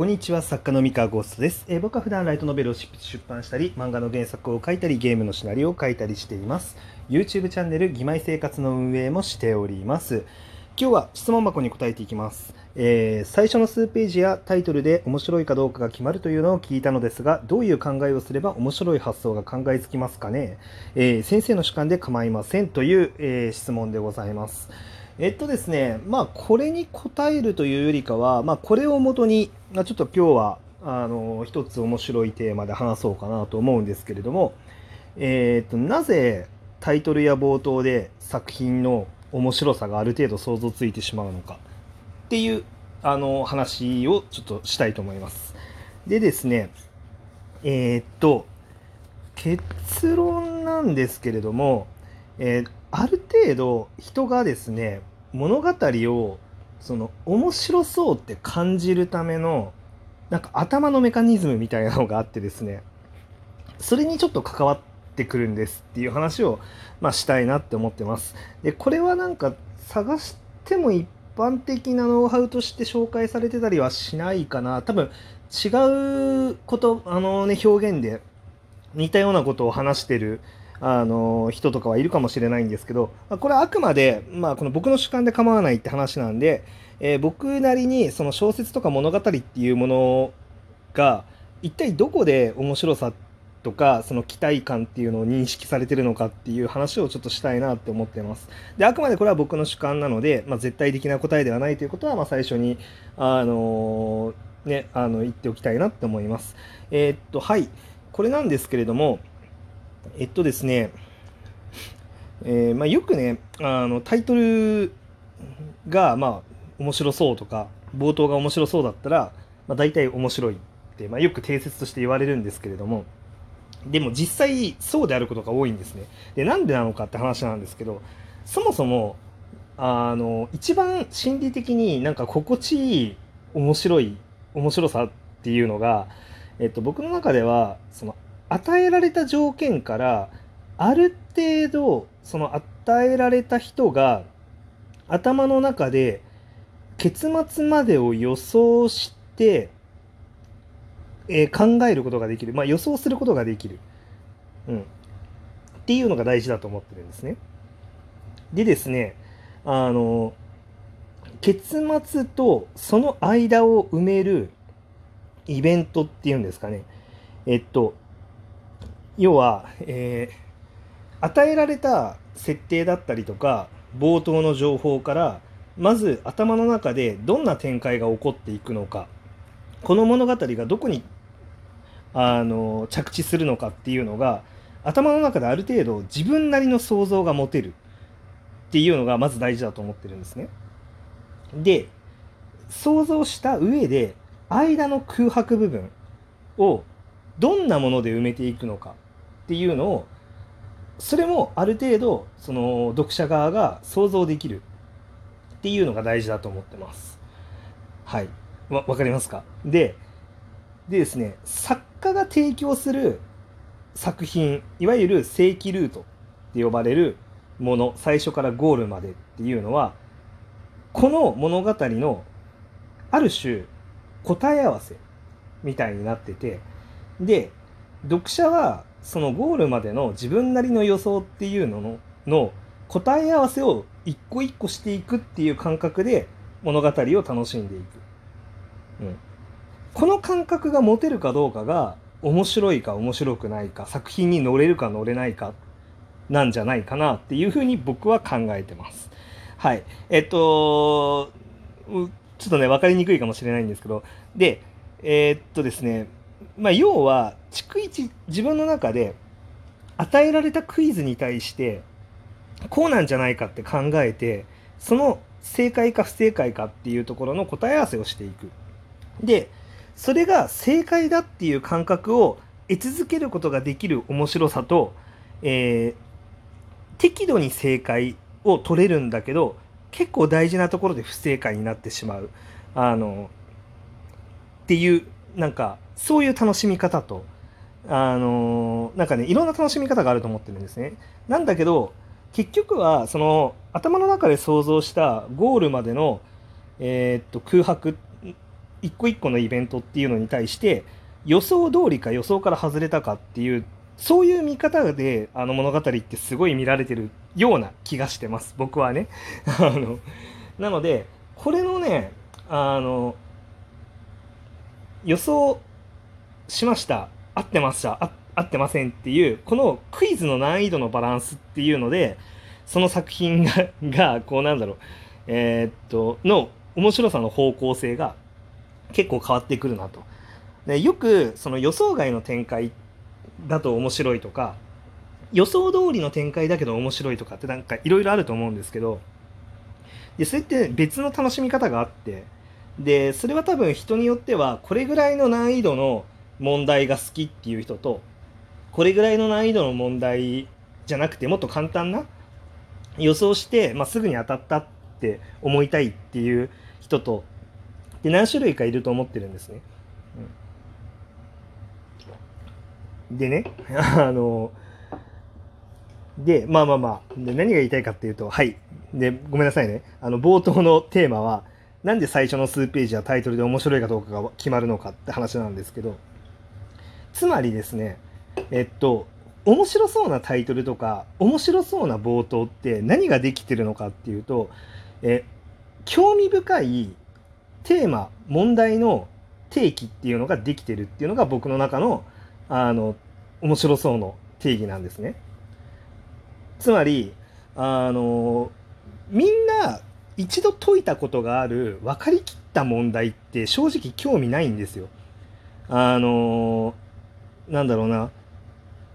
こんにちは作家の三河ゴーストです、えー僕は普段ライトノベルを出版したり漫画の原作を書いたりゲームのシナリオを書いたりしています。YouTube チャンネル「義妹生活」の運営もしております。今日は質問箱に答えていきます、えー最初の数ページやタイトルで面白いかどうかが決まるというのを聞いたのですがどういう考えをすれば面白い発想が考えつきますかね、えー先生の主観で構いませんという、え質問でございます。えっとですね、まあ、これに答えるというよりかは、まあ、これをもとに、まあ、ちょっと今日は、あの、一つ面白いテーマで話そうかなと思うんですけれども、えっと、なぜタイトルや冒頭で作品の面白さがある程度想像ついてしまうのかっていう、あの、話をちょっとしたいと思います。でですね、えーっと、結論なんですけれども、えーある程度人がですね物語をその面白そうって感じるためのなんか頭のメカニズムみたいなのがあってですね。それにちょっと関わってくるんですっていう話を、まあ、したいなって思ってます。でこれはなんか探しても一般的なノウハウとして紹介されてたりはしないかな。多分違うことあのね表現で似たようなことを話してるあの人とかはいるかもしれないんですけど、まあこれはあくまで、まあ、この僕の主観で構わないって話なんで、えー僕なりにその小説とか物語っていうものが一体どこで面白さとかその期待感っていうのを認識されてるのかっていう話をちょっとしたいなって思ってます。であくまでこれは僕の主観なので、まあ、絶対的な答えではないということは、まあ、最初にあのねあの言っておきたいなって思います。えーっとはいこれなんですけれどもえっとですね、えーまあ、よくねあのタイトルがまあ面白そうとか冒頭が面白そうだったら、まあ、大体面白いって、まあ、よく定説として言われるんですけれどもでも実際そうであることが多いんですね。でなんでなのかって話なんですけどそもそもあの一番心理的になんか心地いい面白い面白さっていうのが、えっと、僕の中ではその与えられた条件からある程度その与えられた人が頭の中で結末までを予想して、えー考えることができる、まあ、予想することができる、うん、っていうのが大事だと思ってるんですね。でですねあの結末とその間を埋めるイベントっていうんですかね。えっと要は、えー与えられた設定だったりとか冒頭の情報からまず頭の中でどんな展開が起こっていくのかこの物語がどこにあの着地するのかっていうのが頭の中である程度自分なりの想像が持てるっていうのがまず大事だと思ってるんですね。で想像した上で間の空白部分をどんなもので埋めていくのかっていうのをそれもある程度その読者側が想像できるっていうのが大事だと思ってます。はい。わ、わかりますか？で、でですね、作家が提供する作品、いわゆる正規ルートって呼ばれるもの、最初からゴールまでっていうのは、この物語のある種答え合わせみたいになってて、で、読者はそのゴールまでの自分なりの予想っていうののの答え合わせを一個一個していくっていう感覚で物語を楽しんでいく、うん、この感覚が持てるかどうかが面白いか面白くないか作品に乗れるか乗れないかなんじゃないかなっていうふうに僕は考えてます。はい。えっとちょっとね分かりにくいかもしれないんですけど。でえーっとですねまあ、要は逐一自分の中で与えられたクイズに対してこうなんじゃないかって考えてその正解か不正解かっていうところの答え合わせをしていく。でそれが正解だっていう感覚を得続けることができる面白さと、えー適度に正解を取れるんだけど結構大事なところで不正解になってしまう。あのっていうなんかそういう楽しみ方とあのなんかねいろんな楽しみ方があると思ってるんですね。なんだけど結局はその頭の中で想像したゴールまでの、えーっと空白一個一個のイベントっていうのに対して予想通りか予想から外れたかっていうそういう見方であの物語ってすごい見られてるような気がしてます僕はね あのなのでこれのねあの予想しました合ってました合ってませんっていうこのクイズの難易度のバランスっていうのでその作品が がこうなんだろうえー、っとの面白さの方向性が結構変わってくるなと。でよくその予想外の展開だと面白いとか予想通りの展開だけど面白いとかってなんかいろいろあると思うんですけどでそれって別の楽しみ方があってでそれは多分人によってはこれぐらいの難易度の問題が好きっていう人とこれぐらいの難易度の問題じゃなくてもっと簡単な予想して、まあ、すぐに当たったって思いたいっていう人とで何種類かいると思ってるんですね。でね あのでまあまあまあで何が言いたいかっていうとはい。でごめんなさいね。あの冒頭のテーマはなんで最初の数ページはタイトルで面白いかどうかが決まるのかって話なんですけどつまりですねえっと面白そうなタイトルとか面白そうな冒頭って何ができてるのかっていうとえ興味深いテーマ問題の定義っていうのができてるっていうのが僕の中のあの面白そうの定義なんですね。つまりあのみんな一度解いたことがある分かりきった問題って正直興味ないんですよ。あのなんだろうな。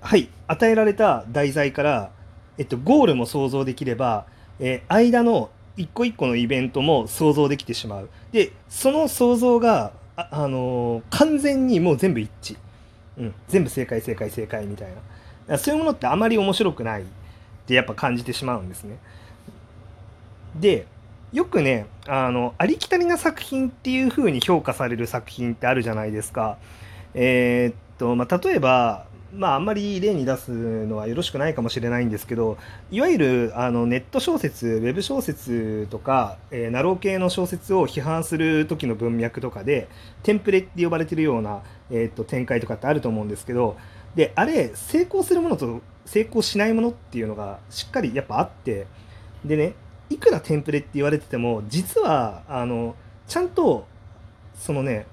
はい与えられた題材から、えっと、ゴールも想像できれば、えー、間の一個一個のイベントも想像できてしまう。でその想像があ、あのー、完全にもう全部一致、うん、全部正解正解正解みたいな。そういうものってあまり面白くないってやっぱ感じてしまうんですね。でよくねあのありきたりな作品っていう風に評価される作品ってあるじゃないですか。えー、っとまあ例えばまあ、あんまり例に出すのはよろしくないかもしれないんですけどいわゆるあのネット小説ウェブ小説とか、えー、ナロー系の小説を批判する時の文脈とかでテンプレって呼ばれてるような、えー、と展開とかってあると思うんですけどであれ成功するものと成功しないものっていうのがしっかりやっぱあってでねいくらテンプレって言われてても実はあのちゃんとそのね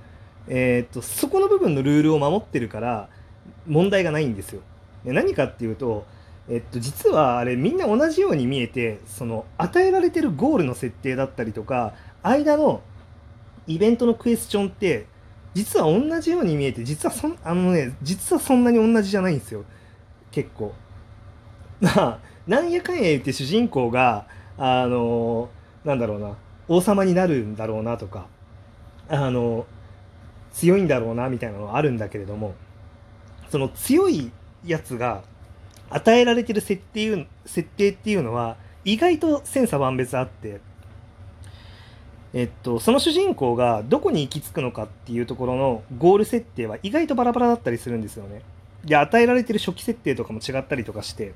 えー、っとそこの部分のルールを守ってるから問題がないんですよ。で何かっていうと、えっと、実はあれみんな同じように見えてその与えられてるゴールの設定だったりとか間のイベントのクエスチョンって実は同じように見えて実はそあのね実はそんなに同じじゃないんですよ結構。ま あなんやかんや言って主人公があのなんだろうな王様になるんだろうなとかあの強いんだろうなみたいなのはあるんだけれどもその強いやつが与えられてる設定設定っていうのは意外と千差万別あってえっと、その主人公がどこに行き着くのかっていうところのゴール設定は意外とバラバラだったりするんですよね。で与えられてる初期設定とかも違ったりとかして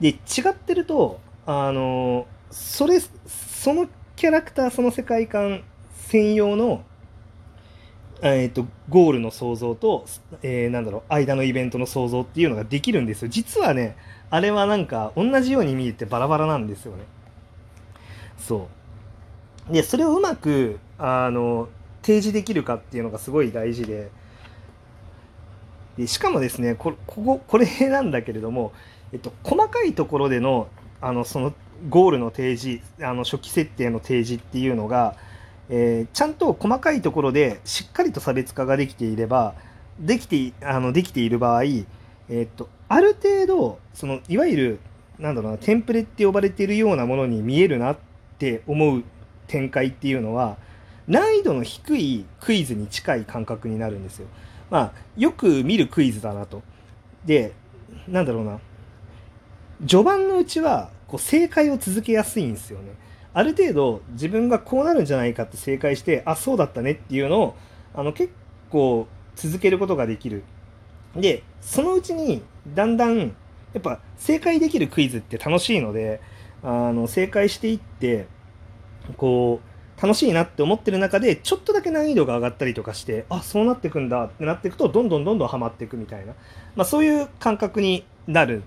で違ってるとあのそれそのキャラクターその世界観専用のえーと、ゴールの想像と、えー、なんだろう間のイベントの想像っていうのができるんですよ。実はねあれはなんか同じように見えてバラバラなんですよね。そう。でそれをうまくあの提示できるかっていうのがすごい大事で。でしかもですねここここれなんだけれども、えっと、細かいところでのあのそのゴールの提示あの初期設定の提示っていうのがえー、ちゃんと細かいところでしっかりと差別化ができていればできてあのできている場合、えー、っとある程度そのいわゆるなんだろうなテンプレって呼ばれているようなものに見えるなって思う展開っていうのは難易度の低いクイズに近い感覚になるんですよ。まあよく見るクイズだなと。でなんだろうな序盤のうちはこう正解を続けやすいんですよね。ある程度自分がこうなるんじゃないかって正解してあそうだったねっていうのをあの結構続けることができるでそのうちにだんだんやっぱ正解できるクイズって楽しいのであの正解していってこう楽しいなって思ってる中でちょっとだけ難易度が上がったりとかしてあそうなってくんだってなっていくとどんどんどんどんハマっていくみたいな、まあ、そういう感覚になる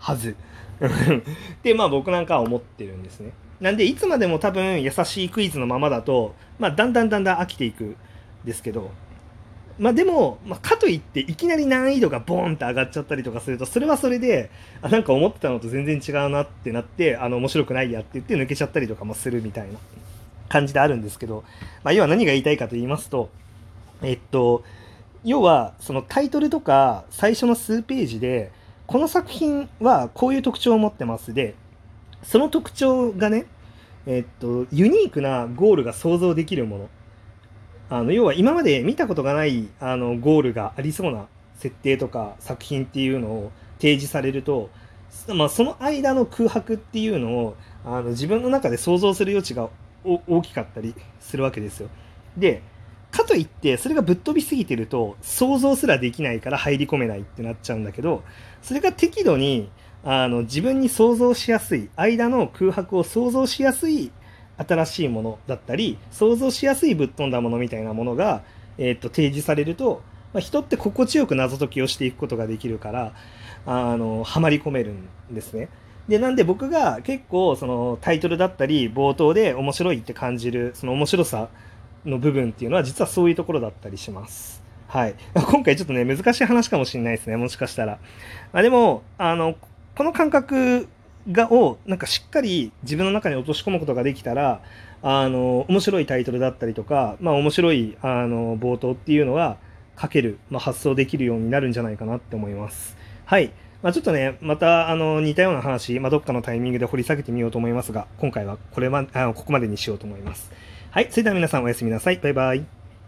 はず。でまあ僕なんかは思ってるんですね。なんでいつまでも多分優しいクイズのままだと、まあ、だんだんだんだん飽きていくんですけどまあでも、まあ、かといっていきなり難易度がボーンって上がっちゃったりとかするとそれはそれであなんか思ってたのと全然違うなってなってあの面白くないやって言って抜けちゃったりとかもするみたいな感じであるんですけど、まあ、要は何が言いたいかと言いますとえっと要はそのタイトルとか最初の数ページでこの作品はこういう特徴を持ってますでその特徴がねえっとユニークなゴールが想像できるものあの要は今まで見たことがないあのゴールがありそうな設定とか作品っていうのを提示されると、まあ、その間の空白っていうのをあの自分の中で想像する余地が大きかったりするわけですよ。でかといってそれがぶっ飛びすぎてると想像すらできないから入り込めないってなっちゃうんだけどそれが適度にあの自分に想像しやすい間の空白を想像しやすい新しいものだったり想像しやすいぶっ飛んだものみたいなものが、えー、と提示されると、まあ、人って心地よく謎解きをしていくことができるからあのはまり込めるんですね。でなんで僕が結構そのタイトルだったり冒頭で面白いって感じるその面白さの部分っていうのは実はそういうところだったりします。はい。今回ちょっとね、難しい話かもしれないですね。もしかしたら。あ、でも、あの、この感覚がをなんかしっかり自分の中に落とし込むことができたらあの面白いタイトルだったりとか、まあ、面白いあの冒頭っていうのは書ける、まあ、発想できるようになるんじゃないかなって思います。はい。まあ、ちょっとね、またあの似たような話、まあ、どっかのタイミングで掘り下げてみようと思いますが、今回はこれはあのここまでにしようと思います。はい。それでは皆さんおやすみなさい。バイバイ。